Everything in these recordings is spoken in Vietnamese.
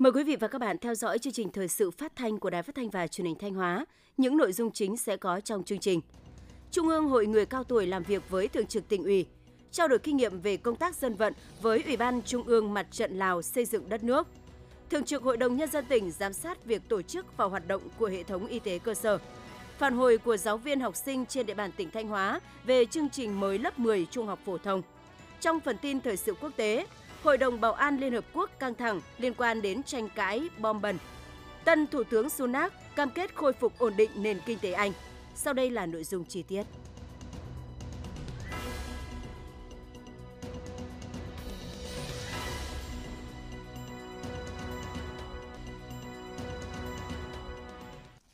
Mời quý vị và các bạn theo dõi chương trình thời sự phát thanh của Đài Phát thanh và Truyền hình Thanh Hóa. Những nội dung chính sẽ có trong chương trình. Trung ương Hội người cao tuổi làm việc với Thường trực tỉnh ủy, trao đổi kinh nghiệm về công tác dân vận với Ủy ban Trung ương Mặt trận Lào xây dựng đất nước. Thường trực Hội đồng Nhân dân tỉnh giám sát việc tổ chức và hoạt động của hệ thống y tế cơ sở. Phản hồi của giáo viên học sinh trên địa bàn tỉnh Thanh Hóa về chương trình mới lớp 10 trung học phổ thông. Trong phần tin thời sự quốc tế, Hội đồng Bảo an Liên Hợp Quốc căng thẳng liên quan đến tranh cãi bom bần. Tân Thủ tướng Sunak cam kết khôi phục ổn định nền kinh tế Anh. Sau đây là nội dung chi tiết.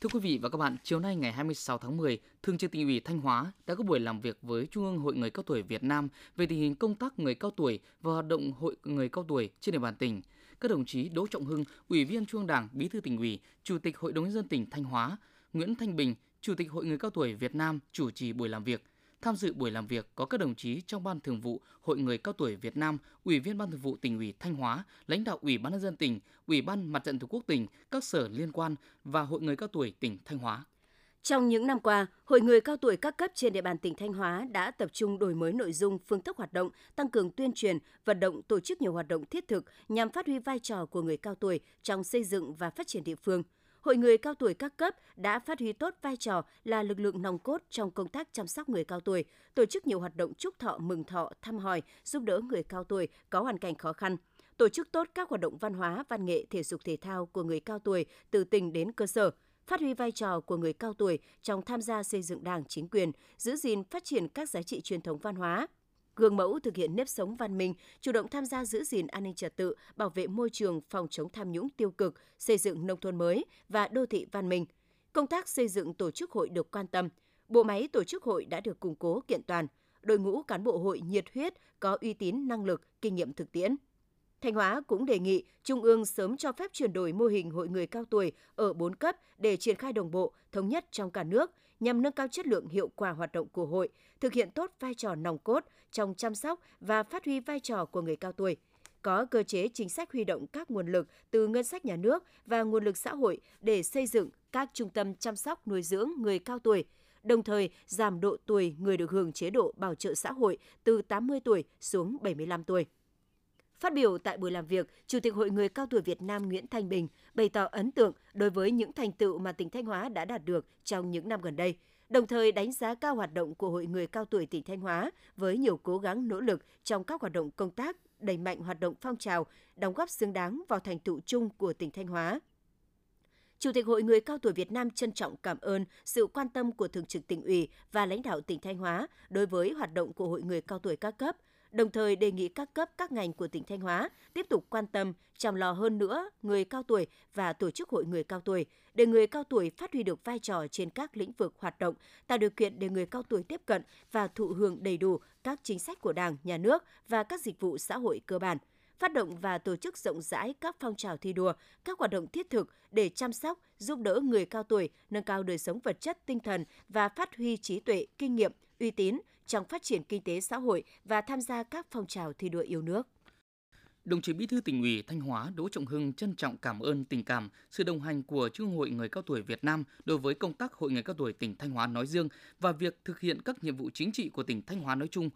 Thưa quý vị và các bạn, chiều nay ngày 26 tháng 10, Thường trực tỉnh ủy Thanh Hóa đã có buổi làm việc với Trung ương Hội người cao tuổi Việt Nam về tình hình công tác người cao tuổi và hoạt động hội người cao tuổi trên địa bàn tỉnh. Các đồng chí Đỗ Trọng Hưng, Ủy viên Trung ương Đảng, Bí thư tỉnh ủy, Chủ tịch Hội đồng nhân dân tỉnh Thanh Hóa, Nguyễn Thanh Bình, Chủ tịch Hội người cao tuổi Việt Nam chủ trì buổi làm việc – Tham dự buổi làm việc có các đồng chí trong Ban Thường vụ Hội người cao tuổi Việt Nam, Ủy viên Ban Thường vụ tỉnh ủy Thanh Hóa, lãnh đạo Ủy ban nhân dân tỉnh, Ủy ban Mặt trận Tổ quốc tỉnh, các sở liên quan và Hội người cao tuổi tỉnh Thanh Hóa. Trong những năm qua, Hội người cao tuổi các cấp trên địa bàn tỉnh Thanh Hóa đã tập trung đổi mới nội dung, phương thức hoạt động, tăng cường tuyên truyền, vận động tổ chức nhiều hoạt động thiết thực nhằm phát huy vai trò của người cao tuổi trong xây dựng và phát triển địa phương – Hội người cao tuổi các cấp đã phát huy tốt vai trò là lực lượng nòng cốt trong công tác chăm sóc người cao tuổi, tổ chức nhiều hoạt động chúc thọ, mừng thọ, thăm hỏi, giúp đỡ người cao tuổi có hoàn cảnh khó khăn, tổ chức tốt các hoạt động văn hóa, văn nghệ, thể dục thể thao của người cao tuổi từ tỉnh đến cơ sở, phát huy vai trò của người cao tuổi trong tham gia xây dựng đảng, chính quyền, giữ gìn phát triển các giá trị truyền thống văn hóa, gương mẫu thực hiện nếp sống văn minh, chủ động tham gia giữ gìn an ninh trật tự, bảo vệ môi trường, phòng chống tham nhũng tiêu cực, xây dựng nông thôn mới và đô thị văn minh. Công tác xây dựng tổ chức hội được quan tâm, bộ máy tổ chức hội đã được củng cố kiện toàn, đội ngũ cán bộ hội nhiệt huyết, có uy tín, năng lực, kinh nghiệm thực tiễn. Thanh Hóa cũng đề nghị Trung ương sớm cho phép chuyển đổi mô hình hội người cao tuổi ở 4 cấp để triển khai đồng bộ, thống nhất trong cả nước nhằm nâng cao chất lượng hiệu quả hoạt động của hội, thực hiện tốt vai trò nòng cốt trong chăm sóc và phát huy vai trò của người cao tuổi có cơ chế chính sách huy động các nguồn lực từ ngân sách nhà nước và nguồn lực xã hội để xây dựng các trung tâm chăm sóc nuôi dưỡng người cao tuổi, đồng thời giảm độ tuổi người được hưởng chế độ bảo trợ xã hội từ 80 tuổi xuống 75 tuổi. Phát biểu tại buổi làm việc, Chủ tịch Hội người cao tuổi Việt Nam Nguyễn Thanh Bình bày tỏ ấn tượng đối với những thành tựu mà tỉnh Thanh Hóa đã đạt được trong những năm gần đây, đồng thời đánh giá cao hoạt động của Hội người cao tuổi tỉnh Thanh Hóa với nhiều cố gắng nỗ lực trong các hoạt động công tác, đẩy mạnh hoạt động phong trào, đóng góp xứng đáng vào thành tựu chung của tỉnh Thanh Hóa. Chủ tịch Hội người cao tuổi Việt Nam trân trọng cảm ơn sự quan tâm của Thường trực tỉnh ủy và lãnh đạo tỉnh Thanh Hóa đối với hoạt động của Hội người cao tuổi các cấp, đồng thời đề nghị các cấp các ngành của tỉnh Thanh Hóa tiếp tục quan tâm, chăm lo hơn nữa người cao tuổi và tổ chức hội người cao tuổi, để người cao tuổi phát huy được vai trò trên các lĩnh vực hoạt động, tạo điều kiện để người cao tuổi tiếp cận và thụ hưởng đầy đủ các chính sách của Đảng, Nhà nước và các dịch vụ xã hội cơ bản. Phát động và tổ chức rộng rãi các phong trào thi đua, các hoạt động thiết thực để chăm sóc, giúp đỡ người cao tuổi, nâng cao đời sống vật chất, tinh thần và phát huy trí tuệ, kinh nghiệm, uy tín trong phát triển kinh tế xã hội và tham gia các phong trào thi đua yêu nước. Đồng chí Bí thư tỉnh ủy Thanh Hóa Đỗ Trọng Hưng trân trọng cảm ơn tình cảm, sự đồng hành của Trung hội người cao tuổi Việt Nam đối với công tác hội người cao tuổi tỉnh Thanh Hóa nói riêng và việc thực hiện các nhiệm vụ chính trị của tỉnh Thanh Hóa nói chung.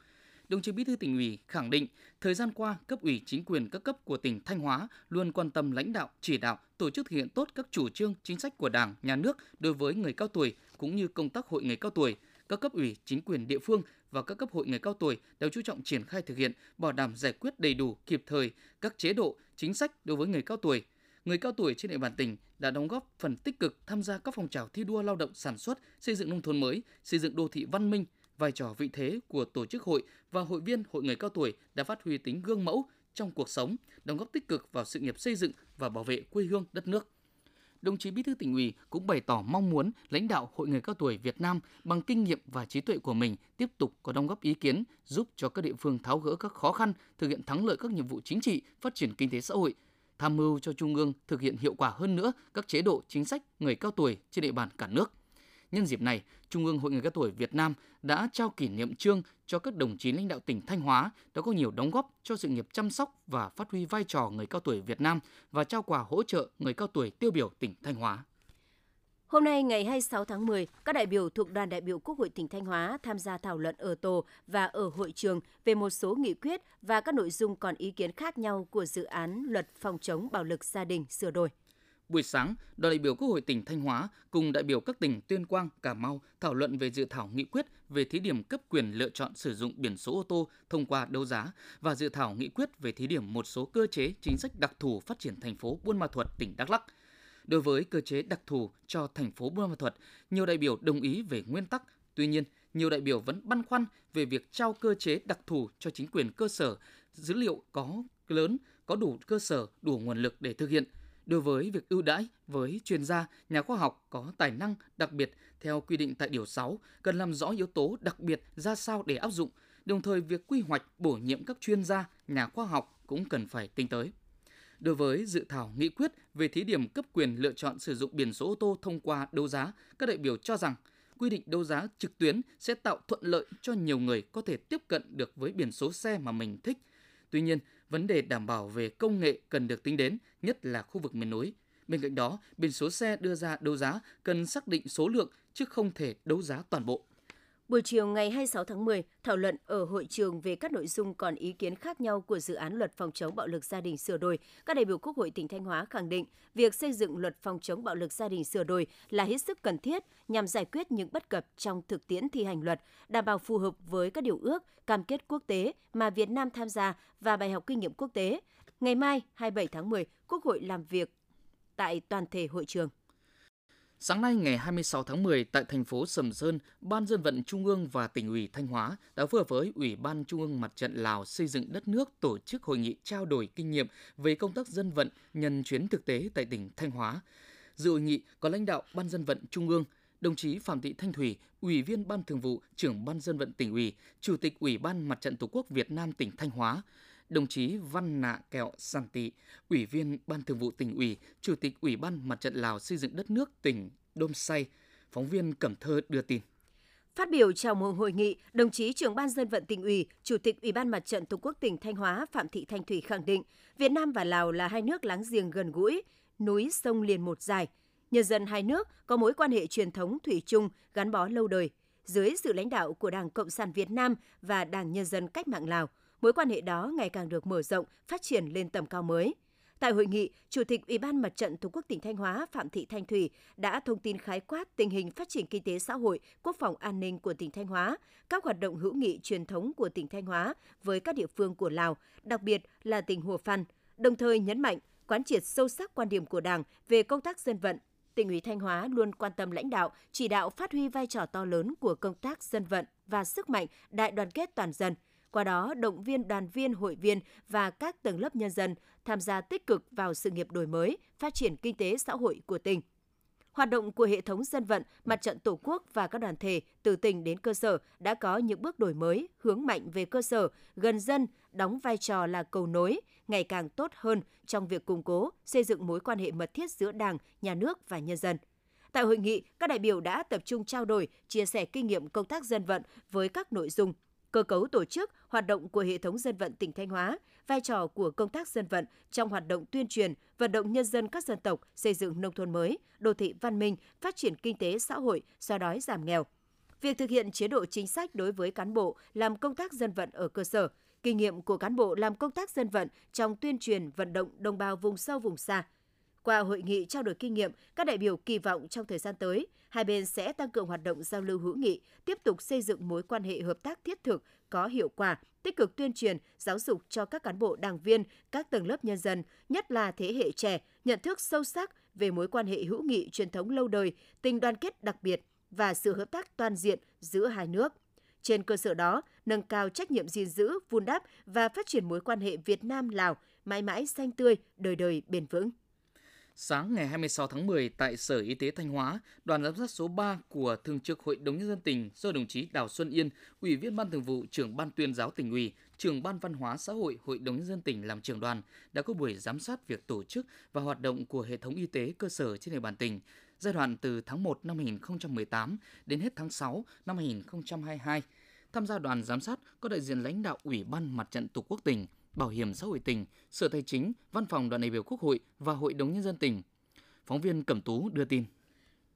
Đồng chí Bí thư tỉnh ủy khẳng định, thời gian qua, cấp ủy chính quyền các cấp của tỉnh Thanh Hóa luôn quan tâm lãnh đạo, chỉ đạo, tổ chức thực hiện tốt các chủ trương, chính sách của Đảng, Nhà nước đối với người cao tuổi cũng như công tác hội người cao tuổi – các cấp ủy, chính quyền địa phương và các cấp hội người cao tuổi đều chú trọng triển khai thực hiện, bảo đảm giải quyết đầy đủ, kịp thời các chế độ, chính sách đối với người cao tuổi. Người cao tuổi trên địa bàn tỉnh đã đóng góp phần tích cực tham gia các phong trào thi đua lao động sản xuất, xây dựng nông thôn mới, xây dựng đô thị văn minh, vai trò vị thế của tổ chức hội và hội viên hội người cao tuổi đã phát huy tính gương mẫu trong cuộc sống, đóng góp tích cực vào sự nghiệp xây dựng và bảo vệ quê hương đất nước đồng chí Bí thư tỉnh ủy cũng bày tỏ mong muốn lãnh đạo Hội người cao tuổi Việt Nam bằng kinh nghiệm và trí tuệ của mình tiếp tục có đóng góp ý kiến giúp cho các địa phương tháo gỡ các khó khăn, thực hiện thắng lợi các nhiệm vụ chính trị, phát triển kinh tế xã hội, tham mưu cho Trung ương thực hiện hiệu quả hơn nữa các chế độ chính sách người cao tuổi trên địa bàn cả nước. Nhân dịp này, Trung ương Hội người cao tuổi Việt Nam đã trao kỷ niệm trương cho các đồng chí lãnh đạo tỉnh Thanh Hóa đã có nhiều đóng góp cho sự nghiệp chăm sóc và phát huy vai trò người cao tuổi Việt Nam và trao quà hỗ trợ người cao tuổi tiêu biểu tỉnh Thanh Hóa. Hôm nay ngày 26 tháng 10, các đại biểu thuộc đoàn đại biểu Quốc hội tỉnh Thanh Hóa tham gia thảo luận ở tổ và ở hội trường về một số nghị quyết và các nội dung còn ý kiến khác nhau của dự án luật phòng chống bạo lực gia đình sửa đổi. Buổi sáng, đoàn đại biểu Quốc hội tỉnh Thanh Hóa cùng đại biểu các tỉnh Tuyên Quang, Cà Mau thảo luận về dự thảo nghị quyết về thí điểm cấp quyền lựa chọn sử dụng biển số ô tô thông qua đấu giá và dự thảo nghị quyết về thí điểm một số cơ chế chính sách đặc thù phát triển thành phố Buôn Ma Thuột, tỉnh Đắk Lắk. Đối với cơ chế đặc thù cho thành phố Buôn Ma Thuột, nhiều đại biểu đồng ý về nguyên tắc, tuy nhiên nhiều đại biểu vẫn băn khoăn về việc trao cơ chế đặc thù cho chính quyền cơ sở, dữ liệu có lớn, có đủ cơ sở, đủ nguồn lực để thực hiện – đối với việc ưu đãi với chuyên gia, nhà khoa học có tài năng đặc biệt theo quy định tại Điều 6 cần làm rõ yếu tố đặc biệt ra sao để áp dụng, đồng thời việc quy hoạch bổ nhiệm các chuyên gia, nhà khoa học cũng cần phải tính tới. Đối với dự thảo nghị quyết về thí điểm cấp quyền lựa chọn sử dụng biển số ô tô thông qua đấu giá, các đại biểu cho rằng quy định đấu giá trực tuyến sẽ tạo thuận lợi cho nhiều người có thể tiếp cận được với biển số xe mà mình thích. Tuy nhiên, vấn đề đảm bảo về công nghệ cần được tính đến, nhất là khu vực miền núi. Bên cạnh đó, biển số xe đưa ra đấu giá cần xác định số lượng chứ không thể đấu giá toàn bộ. Buổi chiều ngày 26 tháng 10, thảo luận ở hội trường về các nội dung còn ý kiến khác nhau của dự án luật phòng chống bạo lực gia đình sửa đổi, các đại biểu Quốc hội tỉnh Thanh Hóa khẳng định việc xây dựng luật phòng chống bạo lực gia đình sửa đổi là hết sức cần thiết nhằm giải quyết những bất cập trong thực tiễn thi hành luật, đảm bảo phù hợp với các điều ước, cam kết quốc tế mà Việt Nam tham gia và bài học kinh nghiệm quốc tế. Ngày mai, 27 tháng 10, Quốc hội làm việc tại toàn thể hội trường. Sáng nay ngày 26 tháng 10 tại thành phố Sầm Sơn, Ban dân vận Trung ương và tỉnh ủy Thanh Hóa đã phối hợp với Ủy ban Trung ương Mặt trận Lào xây dựng đất nước tổ chức hội nghị trao đổi kinh nghiệm về công tác dân vận nhân chuyến thực tế tại tỉnh Thanh Hóa. Dự hội nghị có lãnh đạo Ban dân vận Trung ương, đồng chí Phạm Thị Thanh Thủy, Ủy viên Ban Thường vụ, trưởng Ban dân vận tỉnh ủy, Chủ tịch Ủy ban Mặt trận Tổ quốc Việt Nam tỉnh Thanh Hóa, đồng chí Văn Nạ Kẹo Sàn Tị, Ủy viên Ban Thường vụ tỉnh ủy, Chủ tịch Ủy ban Mặt trận Lào xây dựng đất nước tỉnh Đôm Say, phóng viên Cẩm Thơ đưa tin. Phát biểu chào mừng hội nghị, đồng chí trưởng ban dân vận tỉnh ủy, chủ tịch Ủy ban Mặt trận Tổ quốc tỉnh Thanh Hóa Phạm Thị Thanh Thủy khẳng định, Việt Nam và Lào là hai nước láng giềng gần gũi, núi sông liền một dài. Nhân dân hai nước có mối quan hệ truyền thống thủy chung gắn bó lâu đời. Dưới sự lãnh đạo của Đảng Cộng sản Việt Nam và Đảng Nhân dân Cách mạng Lào, mối quan hệ đó ngày càng được mở rộng, phát triển lên tầm cao mới – Tại hội nghị, Chủ tịch Ủy ban Mặt trận Tổ quốc tỉnh Thanh Hóa Phạm Thị Thanh Thủy đã thông tin khái quát tình hình phát triển kinh tế xã hội, quốc phòng an ninh của tỉnh Thanh Hóa, các hoạt động hữu nghị truyền thống của tỉnh Thanh Hóa với các địa phương của Lào, đặc biệt là tỉnh Hùa Phan, đồng thời nhấn mạnh quán triệt sâu sắc quan điểm của Đảng về công tác dân vận, tỉnh ủy Thanh Hóa luôn quan tâm lãnh đạo, chỉ đạo phát huy vai trò to lớn của công tác dân vận và sức mạnh đại đoàn kết toàn dân – qua đó động viên đoàn viên, hội viên và các tầng lớp nhân dân tham gia tích cực vào sự nghiệp đổi mới, phát triển kinh tế xã hội của tỉnh. Hoạt động của hệ thống dân vận, mặt trận Tổ quốc và các đoàn thể từ tỉnh đến cơ sở đã có những bước đổi mới, hướng mạnh về cơ sở, gần dân, đóng vai trò là cầu nối, ngày càng tốt hơn trong việc củng cố, xây dựng mối quan hệ mật thiết giữa Đảng, Nhà nước và nhân dân. Tại hội nghị, các đại biểu đã tập trung trao đổi, chia sẻ kinh nghiệm công tác dân vận với các nội dung cơ cấu tổ chức, hoạt động của hệ thống dân vận tỉnh Thanh Hóa, vai trò của công tác dân vận trong hoạt động tuyên truyền, vận động nhân dân các dân tộc xây dựng nông thôn mới, đô thị văn minh, phát triển kinh tế xã hội, xóa đói giảm nghèo. Việc thực hiện chế độ chính sách đối với cán bộ làm công tác dân vận ở cơ sở, kinh nghiệm của cán bộ làm công tác dân vận trong tuyên truyền vận động đồng bào vùng sâu vùng xa. Qua hội nghị trao đổi kinh nghiệm, các đại biểu kỳ vọng trong thời gian tới, hai bên sẽ tăng cường hoạt động giao lưu hữu nghị, tiếp tục xây dựng mối quan hệ hợp tác thiết thực, có hiệu quả, tích cực tuyên truyền, giáo dục cho các cán bộ đảng viên, các tầng lớp nhân dân, nhất là thế hệ trẻ, nhận thức sâu sắc về mối quan hệ hữu nghị truyền thống lâu đời, tình đoàn kết đặc biệt và sự hợp tác toàn diện giữa hai nước. Trên cơ sở đó, nâng cao trách nhiệm gìn giữ, vun đắp và phát triển mối quan hệ Việt Nam-Lào mãi mãi xanh tươi, đời đời bền vững. Sáng ngày 26 tháng 10 tại Sở Y tế Thanh Hóa, đoàn giám sát số 3 của Thường trực Hội đồng Nhân dân tỉnh do đồng chí Đào Xuân Yên, Ủy viên Ban Thường vụ, trưởng Ban tuyên giáo tỉnh ủy, trưởng Ban Văn hóa xã hội Hội đồng Nhân dân tỉnh làm trưởng đoàn đã có buổi giám sát việc tổ chức và hoạt động của hệ thống y tế cơ sở trên địa bàn tỉnh, giai đoạn từ tháng 1 năm 2018 đến hết tháng 6 năm 2022. Tham gia đoàn giám sát có đại diện lãnh đạo Ủy ban Mặt trận Tổ quốc tỉnh, Bảo hiểm xã hội tỉnh, Sở Tài chính, Văn phòng đoàn đại biểu Quốc hội và Hội đồng Nhân dân tỉnh. Phóng viên Cẩm Tú đưa tin.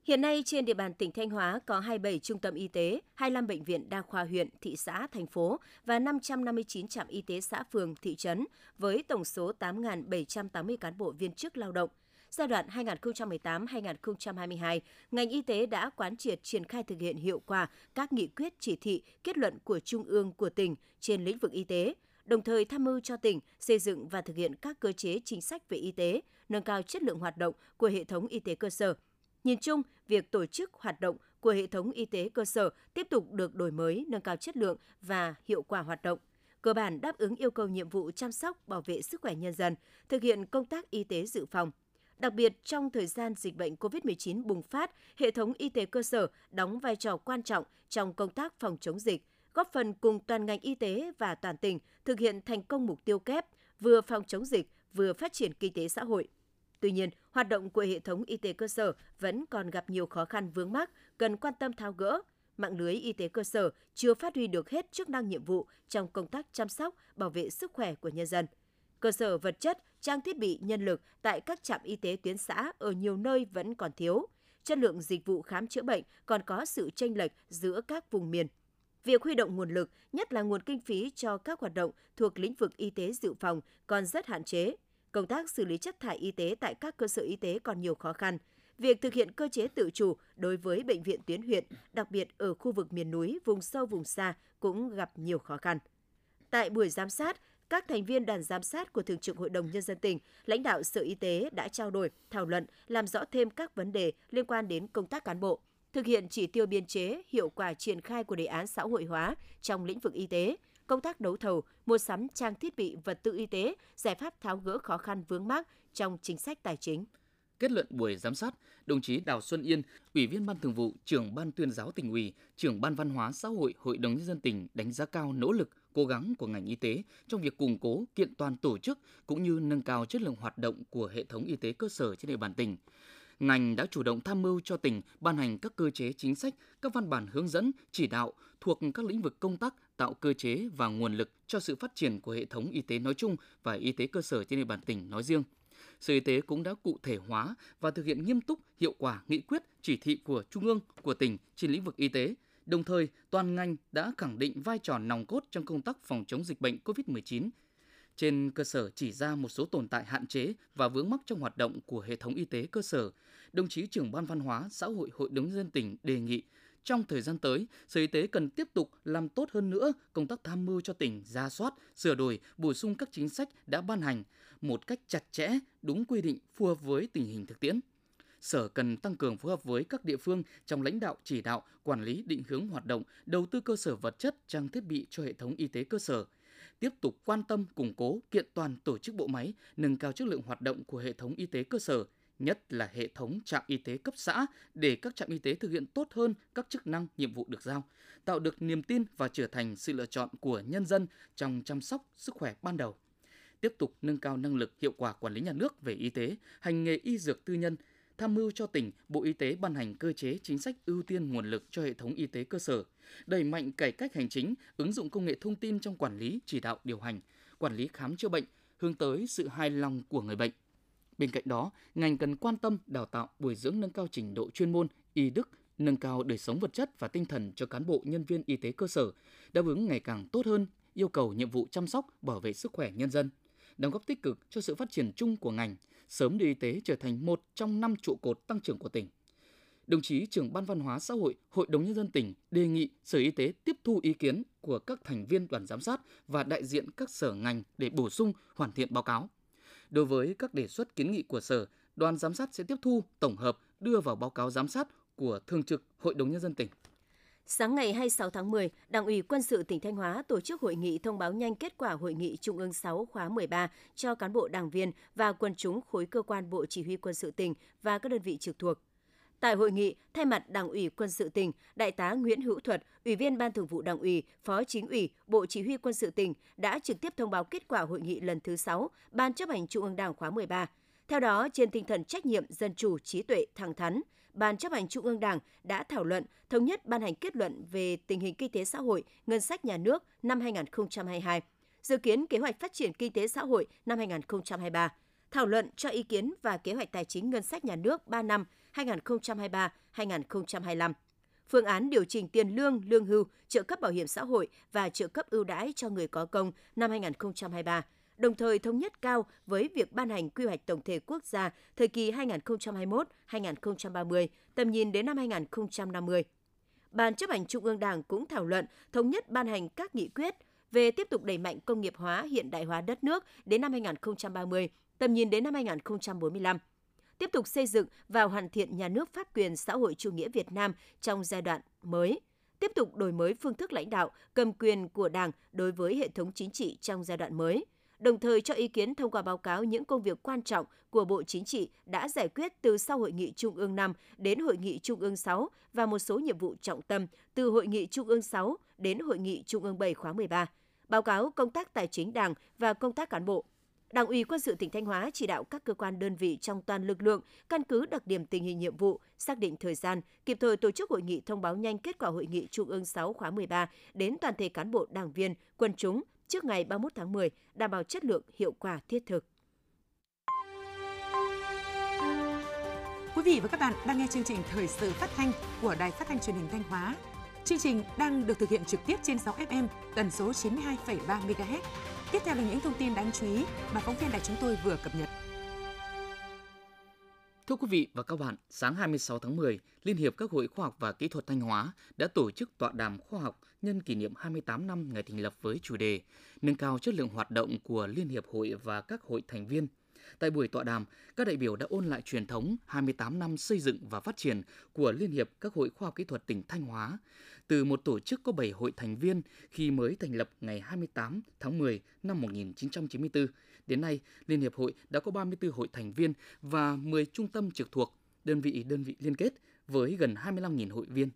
Hiện nay trên địa bàn tỉnh Thanh Hóa có 27 trung tâm y tế, 25 bệnh viện đa khoa huyện, thị xã, thành phố và 559 trạm y tế xã phường, thị trấn với tổng số 8.780 cán bộ viên chức lao động. Giai đoạn 2018-2022, ngành y tế đã quán triệt triển khai thực hiện hiệu quả các nghị quyết chỉ thị, kết luận của Trung ương của tỉnh trên lĩnh vực y tế, đồng thời tham mưu cho tỉnh xây dựng và thực hiện các cơ chế chính sách về y tế, nâng cao chất lượng hoạt động của hệ thống y tế cơ sở – Nhìn chung, việc tổ chức hoạt động của hệ thống y tế cơ sở tiếp tục được đổi mới, nâng cao chất lượng và hiệu quả hoạt động, cơ bản đáp ứng yêu cầu nhiệm vụ chăm sóc, bảo vệ sức khỏe nhân dân, thực hiện công tác y tế dự phòng. Đặc biệt, trong thời gian dịch bệnh COVID-19 bùng phát, hệ thống y tế cơ sở đóng vai trò quan trọng trong công tác phòng chống dịch, góp phần cùng toàn ngành y tế và toàn tỉnh thực hiện thành công mục tiêu kép vừa phòng chống dịch, vừa phát triển kinh tế xã hội. Tuy nhiên, hoạt động của hệ thống y tế cơ sở vẫn còn gặp nhiều khó khăn vướng mắc, cần quan tâm tháo gỡ. Mạng lưới y tế cơ sở chưa phát huy được hết chức năng nhiệm vụ trong công tác chăm sóc, bảo vệ sức khỏe của nhân dân. Cơ sở vật chất, trang thiết bị, nhân lực tại các trạm y tế tuyến xã ở nhiều nơi vẫn còn thiếu. Chất lượng dịch vụ khám chữa bệnh còn có sự chênh lệch giữa các vùng miền. Việc huy động nguồn lực, nhất là nguồn kinh phí cho các hoạt động thuộc lĩnh vực y tế dự phòng còn rất hạn chế, công tác xử lý chất thải y tế tại các cơ sở y tế còn nhiều khó khăn. Việc thực hiện cơ chế tự chủ đối với bệnh viện tuyến huyện, đặc biệt ở khu vực miền núi, vùng sâu, vùng xa cũng gặp nhiều khó khăn. Tại buổi giám sát, các thành viên đoàn giám sát của Thường trực Hội đồng Nhân dân tỉnh, lãnh đạo Sở Y tế đã trao đổi, thảo luận, làm rõ thêm các vấn đề liên quan đến công tác cán bộ, thực hiện chỉ tiêu biên chế, hiệu quả triển khai của đề án xã hội hóa trong lĩnh vực y tế, công tác đấu thầu, mua sắm trang thiết bị vật tư y tế, giải pháp tháo gỡ khó khăn vướng mắc trong chính sách tài chính. Kết luận buổi giám sát, đồng chí Đào Xuân Yên, Ủy viên Ban Thường vụ, trưởng Ban Tuyên giáo tỉnh ủy, trưởng Ban Văn hóa xã hội Hội đồng nhân dân tỉnh đánh giá cao nỗ lực, cố gắng của ngành y tế trong việc củng cố, kiện toàn tổ chức cũng như nâng cao chất lượng hoạt động của hệ thống y tế cơ sở trên địa bàn tỉnh ngành đã chủ động tham mưu cho tỉnh ban hành các cơ chế chính sách, các văn bản hướng dẫn, chỉ đạo thuộc các lĩnh vực công tác tạo cơ chế và nguồn lực cho sự phát triển của hệ thống y tế nói chung và y tế cơ sở trên địa bàn tỉnh nói riêng. Sở Y tế cũng đã cụ thể hóa và thực hiện nghiêm túc, hiệu quả nghị quyết, chỉ thị của Trung ương, của tỉnh trên lĩnh vực y tế. Đồng thời, toàn ngành đã khẳng định vai trò nòng cốt trong công tác phòng chống dịch bệnh COVID-19, trên cơ sở chỉ ra một số tồn tại hạn chế và vướng mắc trong hoạt động của hệ thống y tế cơ sở, đồng chí trưởng ban văn hóa xã hội hội đồng dân tỉnh đề nghị trong thời gian tới, Sở Y tế cần tiếp tục làm tốt hơn nữa công tác tham mưu cho tỉnh ra soát, sửa đổi, bổ sung các chính sách đã ban hành một cách chặt chẽ, đúng quy định phù hợp với tình hình thực tiễn. Sở cần tăng cường phối hợp với các địa phương trong lãnh đạo chỉ đạo, quản lý định hướng hoạt động, đầu tư cơ sở vật chất, trang thiết bị cho hệ thống y tế cơ sở, tiếp tục quan tâm củng cố kiện toàn tổ chức bộ máy, nâng cao chất lượng hoạt động của hệ thống y tế cơ sở, nhất là hệ thống trạm y tế cấp xã để các trạm y tế thực hiện tốt hơn các chức năng, nhiệm vụ được giao, tạo được niềm tin và trở thành sự lựa chọn của nhân dân trong chăm sóc sức khỏe ban đầu. Tiếp tục nâng cao năng lực hiệu quả quản lý nhà nước về y tế, hành nghề y dược tư nhân, tham mưu cho tỉnh, Bộ Y tế ban hành cơ chế chính sách ưu tiên nguồn lực cho hệ thống y tế cơ sở, đẩy mạnh cải cách hành chính, ứng dụng công nghệ thông tin trong quản lý, chỉ đạo điều hành, quản lý khám chữa bệnh, hướng tới sự hài lòng của người bệnh. Bên cạnh đó, ngành cần quan tâm đào tạo, bồi dưỡng nâng cao trình độ chuyên môn, y đức, nâng cao đời sống vật chất và tinh thần cho cán bộ nhân viên y tế cơ sở, đáp ứng ngày càng tốt hơn yêu cầu nhiệm vụ chăm sóc, bảo vệ sức khỏe nhân dân, đóng góp tích cực cho sự phát triển chung của ngành, sớm đưa y tế trở thành một trong năm trụ cột tăng trưởng của tỉnh. Đồng chí trưởng ban văn hóa xã hội, Hội đồng nhân dân tỉnh đề nghị Sở Y tế tiếp thu ý kiến của các thành viên đoàn giám sát và đại diện các sở ngành để bổ sung, hoàn thiện báo cáo. Đối với các đề xuất kiến nghị của Sở, đoàn giám sát sẽ tiếp thu, tổng hợp, đưa vào báo cáo giám sát của Thường trực Hội đồng nhân dân tỉnh. Sáng ngày 26 tháng 10, Đảng ủy Quân sự tỉnh Thanh Hóa tổ chức hội nghị thông báo nhanh kết quả hội nghị Trung ương 6 khóa 13 cho cán bộ đảng viên và quân chúng khối cơ quan Bộ Chỉ huy Quân sự tỉnh và các đơn vị trực thuộc. Tại hội nghị, thay mặt Đảng ủy Quân sự tỉnh, Đại tá Nguyễn Hữu Thuật, Ủy viên Ban Thường vụ Đảng ủy, Phó Chính ủy, Bộ Chỉ huy Quân sự tỉnh đã trực tiếp thông báo kết quả hội nghị lần thứ 6 Ban chấp hành Trung ương Đảng khóa 13. Theo đó, trên tinh thần trách nhiệm, dân chủ, trí tuệ, thẳng thắn, Ban chấp hành Trung ương Đảng đã thảo luận, thống nhất ban hành kết luận về tình hình kinh tế xã hội, ngân sách nhà nước năm 2022, dự kiến kế hoạch phát triển kinh tế xã hội năm 2023, thảo luận cho ý kiến và kế hoạch tài chính ngân sách nhà nước 3 năm 2023-2025 phương án điều chỉnh tiền lương, lương hưu, trợ cấp bảo hiểm xã hội và trợ cấp ưu đãi cho người có công năm 2023, đồng thời thống nhất cao với việc ban hành quy hoạch tổng thể quốc gia thời kỳ 2021-2030, tầm nhìn đến năm 2050. Ban chấp hành Trung ương Đảng cũng thảo luận thống nhất ban hành các nghị quyết về tiếp tục đẩy mạnh công nghiệp hóa, hiện đại hóa đất nước đến năm 2030, tầm nhìn đến năm 2045 tiếp tục xây dựng và hoàn thiện nhà nước pháp quyền xã hội chủ nghĩa Việt Nam trong giai đoạn mới, tiếp tục đổi mới phương thức lãnh đạo, cầm quyền của Đảng đối với hệ thống chính trị trong giai đoạn mới, đồng thời cho ý kiến thông qua báo cáo những công việc quan trọng của Bộ Chính trị đã giải quyết từ sau Hội nghị Trung ương 5 đến Hội nghị Trung ương 6 và một số nhiệm vụ trọng tâm từ Hội nghị Trung ương 6 đến Hội nghị Trung ương 7 khóa 13. Báo cáo công tác tài chính Đảng và công tác cán bộ Đảng ủy quân sự tỉnh Thanh Hóa chỉ đạo các cơ quan đơn vị trong toàn lực lượng căn cứ đặc điểm tình hình nhiệm vụ, xác định thời gian, kịp thời tổ chức hội nghị thông báo nhanh kết quả hội nghị Trung ương 6 khóa 13 đến toàn thể cán bộ đảng viên, quân chúng trước ngày 31 tháng 10, đảm bảo chất lượng, hiệu quả thiết thực. Quý vị và các bạn đang nghe chương trình thời sự phát thanh của Đài Phát thanh Truyền hình Thanh Hóa. Chương trình đang được thực hiện trực tiếp trên 6 FM tần số 92,3 MHz Tiếp theo là những thông tin đáng chú ý mà phóng viên đài chúng tôi vừa cập nhật. Thưa quý vị và các bạn, sáng 26 tháng 10, Liên hiệp các hội khoa học và kỹ thuật Thanh Hóa đã tổ chức tọa đàm khoa học nhân kỷ niệm 28 năm ngày thành lập với chủ đề Nâng cao chất lượng hoạt động của Liên hiệp hội và các hội thành viên. Tại buổi tọa đàm, các đại biểu đã ôn lại truyền thống 28 năm xây dựng và phát triển của Liên hiệp các hội khoa học kỹ thuật tỉnh Thanh Hóa, từ một tổ chức có 7 hội thành viên khi mới thành lập ngày 28 tháng 10 năm 1994. Đến nay, Liên hiệp hội đã có 34 hội thành viên và 10 trung tâm trực thuộc, đơn vị đơn vị liên kết với gần 25.000 hội viên.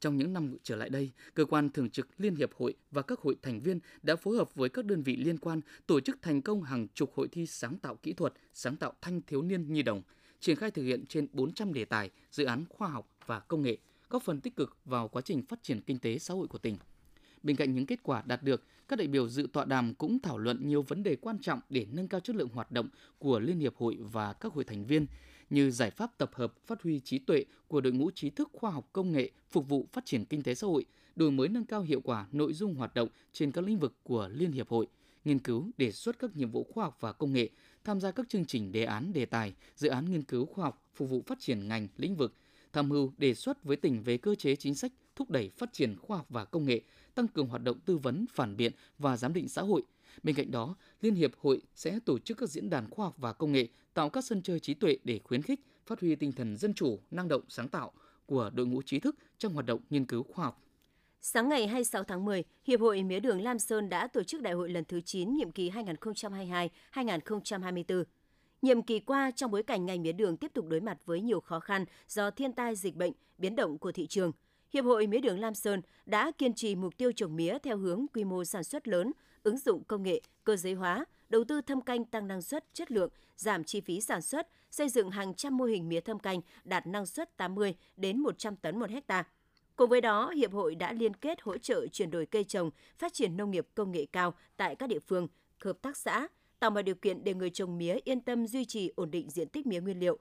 Trong những năm trở lại đây, cơ quan thường trực Liên hiệp hội và các hội thành viên đã phối hợp với các đơn vị liên quan tổ chức thành công hàng chục hội thi sáng tạo kỹ thuật, sáng tạo thanh thiếu niên nhi đồng, triển khai thực hiện trên 400 đề tài, dự án khoa học và công nghệ góp phần tích cực vào quá trình phát triển kinh tế xã hội của tỉnh. Bên cạnh những kết quả đạt được, các đại biểu dự tọa đàm cũng thảo luận nhiều vấn đề quan trọng để nâng cao chất lượng hoạt động của Liên hiệp hội và các hội thành viên, như giải pháp tập hợp phát huy trí tuệ của đội ngũ trí thức khoa học công nghệ phục vụ phát triển kinh tế xã hội, đổi mới nâng cao hiệu quả nội dung hoạt động trên các lĩnh vực của Liên hiệp hội, nghiên cứu đề xuất các nhiệm vụ khoa học và công nghệ, tham gia các chương trình đề án đề tài, dự án nghiên cứu khoa học phục vụ phát triển ngành, lĩnh vực, tham mưu đề xuất với tỉnh về cơ chế chính sách thúc đẩy phát triển khoa học và công nghệ, tăng cường hoạt động tư vấn, phản biện và giám định xã hội. Bên cạnh đó, Liên hiệp hội sẽ tổ chức các diễn đàn khoa học và công nghệ, tạo các sân chơi trí tuệ để khuyến khích, phát huy tinh thần dân chủ, năng động, sáng tạo của đội ngũ trí thức trong hoạt động nghiên cứu khoa học. Sáng ngày 26 tháng 10, Hiệp hội Mía đường Lam Sơn đã tổ chức đại hội lần thứ 9 nhiệm kỳ 2022-2024. Nhiệm kỳ qua, trong bối cảnh ngành mía đường tiếp tục đối mặt với nhiều khó khăn do thiên tai, dịch bệnh, biến động của thị trường, Hiệp hội Mía đường Lam Sơn đã kiên trì mục tiêu trồng mía theo hướng quy mô sản xuất lớn, ứng dụng công nghệ, cơ giới hóa, đầu tư thâm canh tăng năng suất, chất lượng, giảm chi phí sản xuất, xây dựng hàng trăm mô hình mía thâm canh đạt năng suất 80 đến 100 tấn một hecta. Cùng với đó, Hiệp hội đã liên kết hỗ trợ chuyển đổi cây trồng, phát triển nông nghiệp công nghệ cao tại các địa phương, hợp tác xã, tạo mọi điều kiện để người trồng mía yên tâm duy trì ổn định diện tích mía nguyên liệu.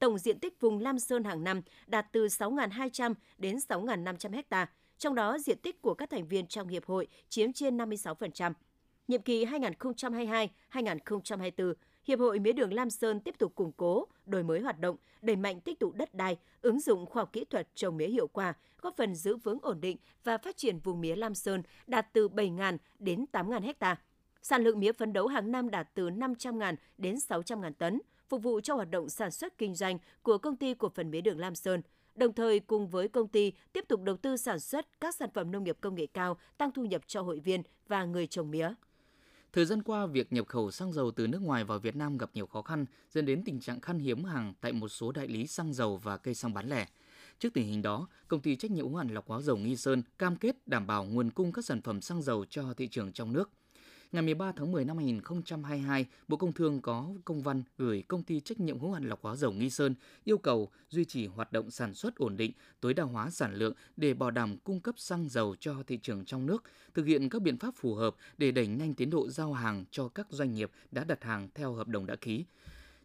Tổng diện tích vùng Lam Sơn hàng năm đạt từ 6.200 đến 6.500 ha, trong đó diện tích của các thành viên trong hiệp hội chiếm trên 56%. Nhiệm kỳ 2022-2024, Hiệp hội Mía đường Lam Sơn tiếp tục củng cố, đổi mới hoạt động, đẩy mạnh tích tụ đất đai, ứng dụng khoa học kỹ thuật trồng mía hiệu quả, góp phần giữ vững ổn định và phát triển vùng mía Lam Sơn đạt từ 7.000 đến 8.000 hectare Sản lượng mía phấn đấu hàng năm đạt từ 500.000 đến 600.000 tấn, phục vụ cho hoạt động sản xuất kinh doanh của công ty cổ phần mía đường Lam Sơn, đồng thời cùng với công ty tiếp tục đầu tư sản xuất các sản phẩm nông nghiệp công nghệ cao, tăng thu nhập cho hội viên và người trồng mía. Thời gian qua, việc nhập khẩu xăng dầu từ nước ngoài vào Việt Nam gặp nhiều khó khăn, dẫn đến tình trạng khan hiếm hàng tại một số đại lý xăng dầu và cây xăng bán lẻ. Trước tình hình đó, công ty trách nhiệm hữu hạn lọc hóa dầu Nghi Sơn cam kết đảm bảo nguồn cung các sản phẩm xăng dầu cho thị trường trong nước ngày 13 tháng 10 năm 2022, Bộ Công Thương có công văn gửi công ty trách nhiệm hữu hạn lọc hóa dầu Nghi Sơn yêu cầu duy trì hoạt động sản xuất ổn định, tối đa hóa sản lượng để bảo đảm cung cấp xăng dầu cho thị trường trong nước, thực hiện các biện pháp phù hợp để đẩy nhanh tiến độ giao hàng cho các doanh nghiệp đã đặt hàng theo hợp đồng đã ký.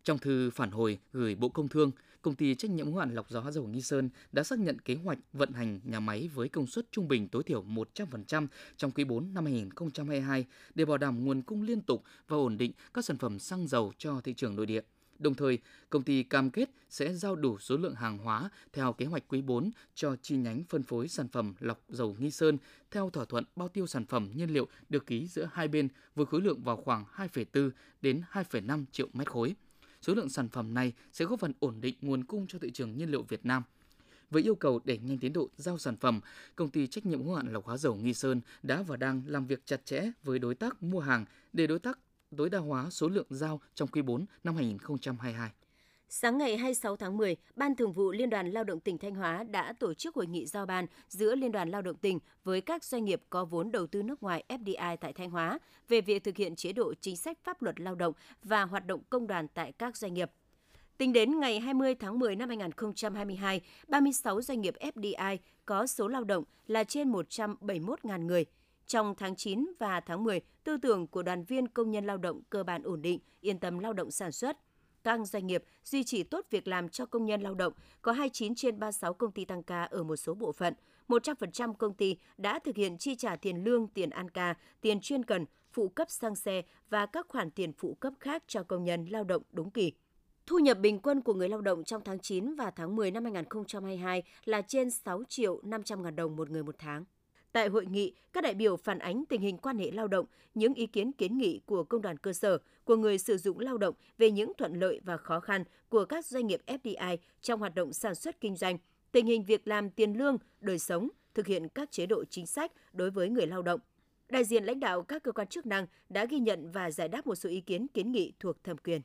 Trong thư phản hồi gửi Bộ Công Thương, công ty trách nhiệm hữu hạn lọc gió dầu Nghi Sơn đã xác nhận kế hoạch vận hành nhà máy với công suất trung bình tối thiểu 100% trong quý 4 năm 2022 để bảo đảm nguồn cung liên tục và ổn định các sản phẩm xăng dầu cho thị trường nội địa. Đồng thời, công ty cam kết sẽ giao đủ số lượng hàng hóa theo kế hoạch quý 4 cho chi nhánh phân phối sản phẩm lọc dầu Nghi Sơn theo thỏa thuận bao tiêu sản phẩm nhiên liệu được ký giữa hai bên với khối lượng vào khoảng 2,4 đến 2,5 triệu mét khối. Số lượng sản phẩm này sẽ góp phần ổn định nguồn cung cho thị trường nhiên liệu Việt Nam. Với yêu cầu đẩy nhanh tiến độ giao sản phẩm, công ty trách nhiệm hữu hạn lọc hóa dầu Nghi Sơn đã và đang làm việc chặt chẽ với đối tác mua hàng để đối tác tối đa hóa số lượng giao trong quý 4 năm 2022. Sáng ngày 26 tháng 10, Ban Thường vụ Liên đoàn Lao động tỉnh Thanh Hóa đã tổ chức hội nghị giao ban giữa Liên đoàn Lao động tỉnh với các doanh nghiệp có vốn đầu tư nước ngoài FDI tại Thanh Hóa về việc thực hiện chế độ chính sách pháp luật lao động và hoạt động công đoàn tại các doanh nghiệp. Tính đến ngày 20 tháng 10 năm 2022, 36 doanh nghiệp FDI có số lao động là trên 171.000 người. Trong tháng 9 và tháng 10, tư tưởng của đoàn viên công nhân lao động cơ bản ổn định, yên tâm lao động sản xuất – các doanh nghiệp duy trì tốt việc làm cho công nhân lao động, có 29 trên 36 công ty tăng ca ở một số bộ phận. 100% công ty đã thực hiện chi trả tiền lương, tiền ăn ca, tiền chuyên cần, phụ cấp xăng xe và các khoản tiền phụ cấp khác cho công nhân lao động đúng kỳ. Thu nhập bình quân của người lao động trong tháng 9 và tháng 10 năm 2022 là trên 6 triệu 500 ngàn đồng một người một tháng. Tại hội nghị, các đại biểu phản ánh tình hình quan hệ lao động, những ý kiến kiến nghị của công đoàn cơ sở, của người sử dụng lao động về những thuận lợi và khó khăn của các doanh nghiệp FDI trong hoạt động sản xuất kinh doanh, tình hình việc làm tiền lương, đời sống, thực hiện các chế độ chính sách đối với người lao động. Đại diện lãnh đạo các cơ quan chức năng đã ghi nhận và giải đáp một số ý kiến kiến nghị thuộc thẩm quyền.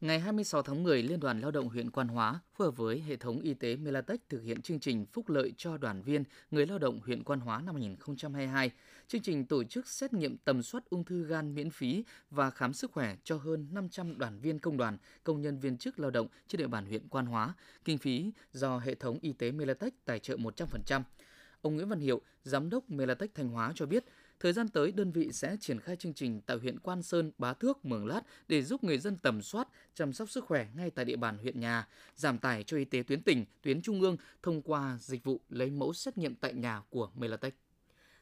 Ngày 26 tháng 10, Liên đoàn Lao động huyện Quan Hóa phối hợp với hệ thống y tế Melatech thực hiện chương trình phúc lợi cho đoàn viên người lao động huyện Quan Hóa năm 2022. Chương trình tổ chức xét nghiệm tầm soát ung thư gan miễn phí và khám sức khỏe cho hơn 500 đoàn viên công đoàn, công nhân viên chức lao động trên địa bàn huyện Quan Hóa. Kinh phí do hệ thống y tế Melatech tài trợ 100%. Ông Nguyễn Văn Hiệu, giám đốc Melatech Thanh Hóa cho biết, Thời gian tới, đơn vị sẽ triển khai chương trình tại huyện Quan Sơn, Bá Thước, Mường Lát để giúp người dân tầm soát, chăm sóc sức khỏe ngay tại địa bàn huyện nhà, giảm tải cho y tế tuyến tỉnh, tuyến trung ương thông qua dịch vụ lấy mẫu xét nghiệm tại nhà của Melatech.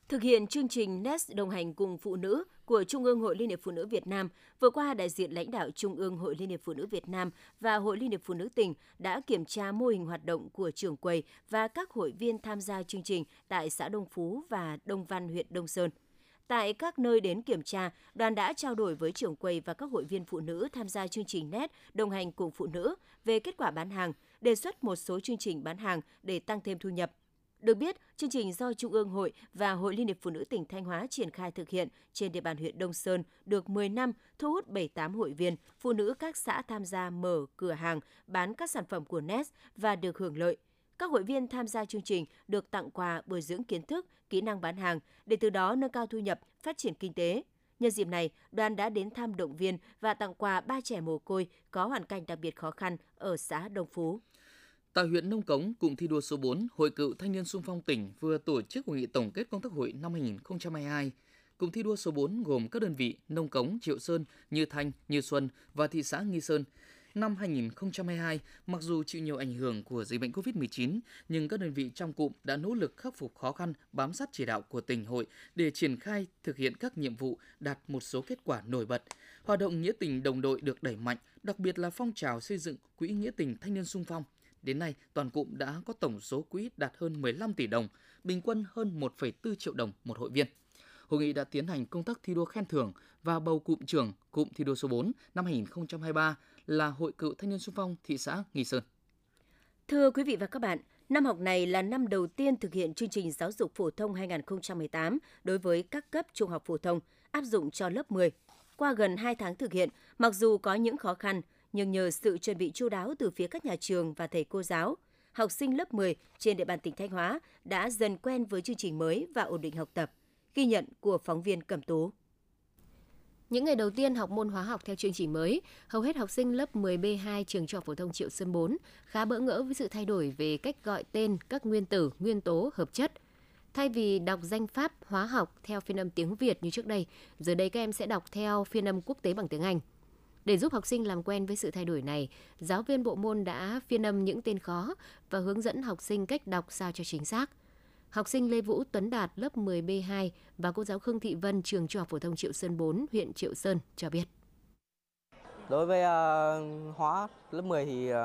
Thực hiện chương trình NEST đồng hành cùng phụ nữ của Trung ương Hội Liên hiệp Phụ nữ Việt Nam, vừa qua đại diện lãnh đạo Trung ương Hội Liên hiệp Phụ nữ Việt Nam và Hội Liên hiệp Phụ nữ tỉnh đã kiểm tra mô hình hoạt động của trưởng quầy và các hội viên tham gia chương trình tại xã Đông Phú và Đông Văn, huyện Đông Sơn. Tại các nơi đến kiểm tra, đoàn đã trao đổi với trưởng quầy và các hội viên phụ nữ tham gia chương trình NET đồng hành cùng phụ nữ về kết quả bán hàng, đề xuất một số chương trình bán hàng để tăng thêm thu nhập. Được biết, chương trình do Trung ương Hội và Hội Liên hiệp Phụ nữ tỉnh Thanh Hóa triển khai thực hiện trên địa bàn huyện Đông Sơn được 10 năm, thu hút 78 hội viên, phụ nữ các xã tham gia mở cửa hàng, bán các sản phẩm của NET và được hưởng lợi – các hội viên tham gia chương trình được tặng quà bồi dưỡng kiến thức, kỹ năng bán hàng để từ đó nâng cao thu nhập, phát triển kinh tế. Nhân dịp này, đoàn đã đến thăm động viên và tặng quà ba trẻ mồ côi có hoàn cảnh đặc biệt khó khăn ở xã Đông Phú. Tại huyện Nông Cống, cụm thi đua số 4, Hội cựu Thanh niên Xung phong tỉnh vừa tổ chức hội nghị tổng kết công tác hội năm 2022. Cụm thi đua số 4 gồm các đơn vị Nông Cống, Triệu Sơn, Như Thanh, Như Xuân và thị xã Nghi Sơn – Năm 2022, mặc dù chịu nhiều ảnh hưởng của dịch bệnh COVID-19, nhưng các đơn vị trong cụm đã nỗ lực khắc phục khó khăn, bám sát chỉ đạo của tỉnh hội để triển khai thực hiện các nhiệm vụ đạt một số kết quả nổi bật. Hoạt động nghĩa tình đồng đội được đẩy mạnh, đặc biệt là phong trào xây dựng quỹ nghĩa tình thanh niên sung phong. Đến nay, toàn cụm đã có tổng số quỹ đạt hơn 15 tỷ đồng, bình quân hơn 1,4 triệu đồng một hội viên. Hội nghị đã tiến hành công tác thi đua khen thưởng và bầu cụm trưởng cụm thi đua số 4 năm 2023 là Hội cựu Thanh niên xung phong thị xã Nghi Sơn. Thưa quý vị và các bạn, năm học này là năm đầu tiên thực hiện chương trình giáo dục phổ thông 2018 đối với các cấp trung học phổ thông áp dụng cho lớp 10. Qua gần 2 tháng thực hiện, mặc dù có những khó khăn, nhưng nhờ sự chuẩn bị chu đáo từ phía các nhà trường và thầy cô giáo, học sinh lớp 10 trên địa bàn tỉnh Thanh Hóa đã dần quen với chương trình mới và ổn định học tập. Ghi nhận của phóng viên Cẩm Tú. Những ngày đầu tiên học môn hóa học theo chương trình mới, hầu hết học sinh lớp 10B2 trường trung học phổ thông Triệu Sơn 4 khá bỡ ngỡ với sự thay đổi về cách gọi tên các nguyên tử, nguyên tố, hợp chất. Thay vì đọc danh pháp hóa học theo phiên âm tiếng Việt như trước đây, giờ đây các em sẽ đọc theo phiên âm quốc tế bằng tiếng Anh. Để giúp học sinh làm quen với sự thay đổi này, giáo viên bộ môn đã phiên âm những tên khó và hướng dẫn học sinh cách đọc sao cho chính xác. Học sinh Lê Vũ Tuấn Đạt lớp 10B2 và cô giáo Khương Thị Vân trường Trung học phổ thông Triệu Sơn 4, huyện Triệu Sơn cho biết. Đối với uh, hóa lớp 10 thì uh,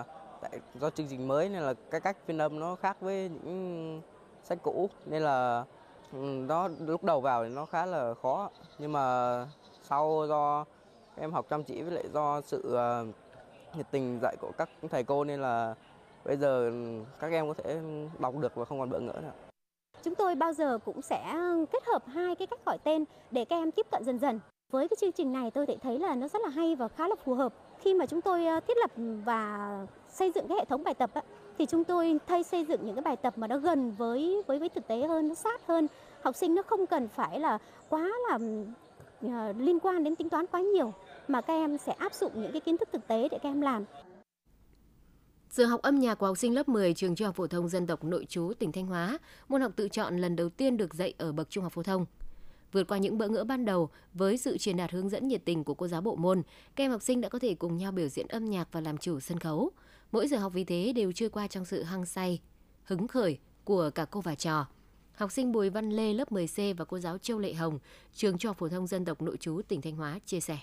tại, do chương trình mới nên là cái cách phiên âm nó khác với những sách cũ nên là ừ, nó lúc đầu vào thì nó khá là khó nhưng mà sau do em học chăm chỉ với lại do sự uh, nhiệt tình dạy của các thầy cô nên là bây giờ các em có thể đọc được và không còn bỡ ngỡ nữa. Chúng tôi bao giờ cũng sẽ kết hợp hai cái cách gọi tên để các em tiếp cận dần dần. Với cái chương trình này tôi thấy là nó rất là hay và khá là phù hợp. Khi mà chúng tôi ờ, thiết lập và xây dựng cái hệ thống bài tập thì chúng tôi thay xây dựng những cái bài tập mà nó gần với với với thực tế hơn, nó sát hơn. Học sinh nó không cần phải là quá là ờ, liên quan đến tính toán quá nhiều mà các em sẽ áp dụng những cái kiến thức thực tế để các em làm. Giờ học âm nhạc của học sinh lớp 10 trường Trung học phổ thông dân tộc nội trú tỉnh Thanh Hóa, môn học tự chọn lần đầu tiên được dạy ở bậc trung học phổ thông. Vượt qua những bỡ ngỡ ban đầu với sự truyền đạt hướng dẫn nhiệt tình của cô giáo bộ môn, các em học sinh đã có thể cùng nhau biểu diễn âm nhạc và làm chủ sân khấu. Mỗi giờ học vì thế đều trôi qua trong sự hăng say, hứng khởi của cả cô và trò. Học sinh Bùi Văn Lê lớp 10C và cô giáo Châu Lệ Hồng, trường Trung học phổ thông dân tộc nội trú tỉnh Thanh Hóa chia sẻ.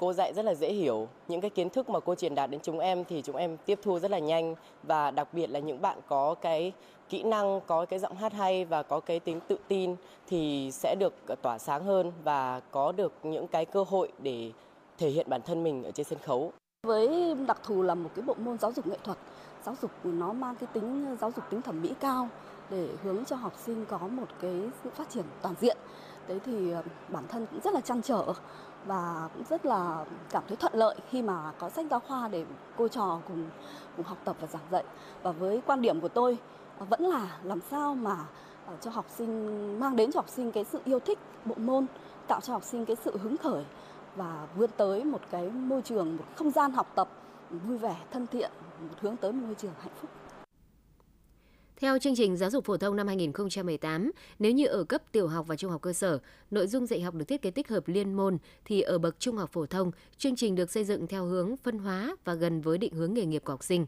Cô dạy rất là dễ hiểu, những cái kiến thức mà cô truyền đạt đến chúng em thì chúng em tiếp thu rất là nhanh và đặc biệt là những bạn có cái kỹ năng, có cái giọng hát hay và có cái tính tự tin thì sẽ được ờ, tỏa sáng hơn và có được những cái cơ hội để thể hiện bản thân mình ở trên sân khấu. Với đặc thù là một cái bộ môn giáo dục nghệ thuật, giáo dục nó mang cái tính ờ, giáo dục tính thẩm mỹ cao để hướng cho học sinh có một cái sự phát triển toàn diện. Đấy thì ờ, bản thân cũng rất là chăn trở và cũng rất là cảm thấy thuận lợi khi mà có sách giáo khoa để cô trò cùng cùng học tập và giảng dạy. Và với quan điểm của tôi vẫn là làm sao mà ờ, cho học sinh mang đến cho học sinh cái sự yêu thích bộ môn, tạo cho học sinh cái sự hứng khởi và vươn tới một cái môi trường, một không gian học tập vui vẻ, thân thiện, hướng tới một môi trường hạnh phúc. Theo chương trình giáo dục phổ thông năm 2018, nếu như ở cấp tiểu học và trung học cơ sở, nội dung dạy học được thiết kế tích hợp liên môn thì ở bậc trung học phổ thông, chương trình được xây dựng theo hướng phân hóa và gần với định hướng nghề nghiệp của học sinh.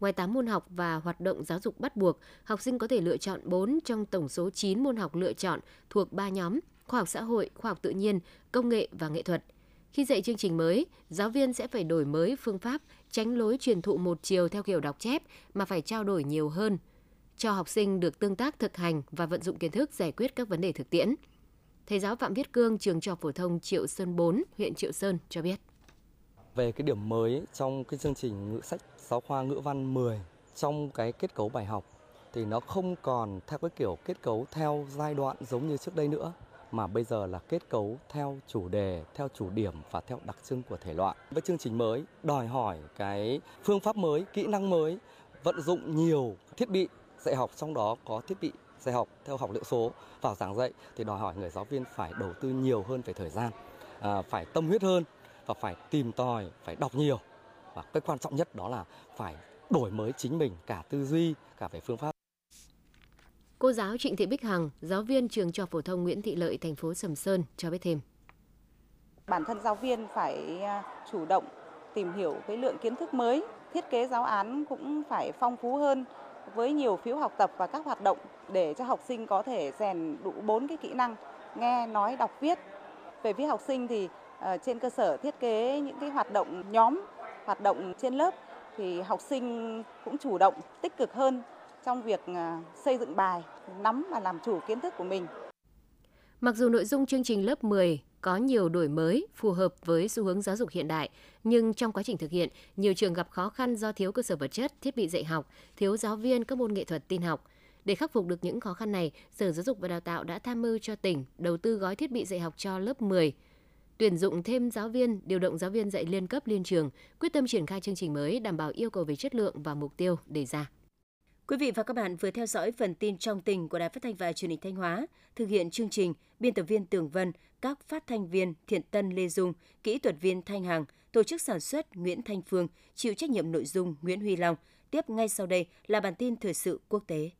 Ngoài 8 môn học và hoạt động giáo dục bắt buộc, học sinh có thể lựa chọn 4 trong tổng số 9 môn học lựa chọn thuộc 3 nhóm: khoa học xã hội, khoa học tự nhiên, công nghệ và nghệ thuật. Khi dạy chương trình mới, giáo viên sẽ phải đổi mới phương pháp, tránh lối truyền thụ một chiều theo kiểu đọc chép mà phải trao đổi nhiều hơn – cho học sinh được tương tác thực hành và vận dụng kiến thức giải quyết các vấn đề thực tiễn. Thầy giáo Phạm Viết Cương, trường trò phổ thông Triệu Sơn 4, huyện Triệu Sơn cho biết. Về cái điểm mới trong cái chương trình ngữ sách giáo khoa ngữ văn 10 trong cái kết cấu bài học thì nó không còn theo cái kiểu kết cấu theo giai đoạn giống như trước đây nữa mà bây giờ là kết cấu theo chủ đề, theo chủ điểm và theo đặc trưng của thể loại. Với chương trình mới đòi hỏi cái phương pháp mới, kỹ năng mới, vận dụng nhiều thiết bị dạy học trong đó có thiết bị dạy học theo học liệu số vào giảng dạy thì đòi hỏi người giáo viên phải đầu tư nhiều hơn về thời gian, à, phải tâm huyết hơn và phải tìm tòi, phải đọc nhiều và cái quan trọng nhất đó là phải đổi mới chính mình cả tư duy, cả về phương pháp. Cô giáo Trịnh Thị Bích Hằng, giáo viên trường trò phổ thông Nguyễn Thị Lợi, thành phố Sầm Sơn cho biết thêm. Bản thân giáo viên phải à, chủ động tìm hiểu cái lượng kiến thức mới, thiết kế giáo án cũng phải phong phú hơn với nhiều phiếu học tập và các hoạt động để cho học sinh có thể rèn đủ bốn cái kỹ năng nghe, nói, đọc, viết. Về phía học sinh thì ờ, trên cơ sở thiết kế những cái hoạt động nhóm, hoạt động trên lớp thì học sinh cũng chủ động, tích cực hơn trong việc ờ, xây dựng bài, nắm và làm chủ kiến thức của mình. Mặc dù nội dung chương trình lớp 10 có nhiều đổi mới phù hợp với xu hướng giáo dục hiện đại, nhưng trong quá trình thực hiện, nhiều trường gặp khó khăn do thiếu cơ sở vật chất, thiết bị dạy học, thiếu giáo viên các môn nghệ thuật tin học. Để khắc phục được những khó khăn này, Sở Giáo dục và Đào tạo đã tham mưu cho tỉnh đầu tư gói thiết bị dạy học cho lớp 10, tuyển dụng thêm giáo viên, điều động giáo viên dạy liên cấp liên trường, quyết tâm triển khai chương trình mới đảm bảo yêu cầu về chất lượng và mục tiêu đề ra. Quý vị và các bạn vừa theo dõi phần tin trong tỉnh của Đài Phát thanh và Truyền hình Thanh Hóa. Thực hiện chương trình, biên tập viên Tường Vân, các phát thanh viên Thiện Tân Lê Dung, kỹ thuật viên Thanh Hằng, tổ chức sản xuất Nguyễn Thanh Phương, chịu trách nhiệm nội dung Nguyễn Huy Long. Tiếp ngay sau đây là bản tin thời sự quốc tế.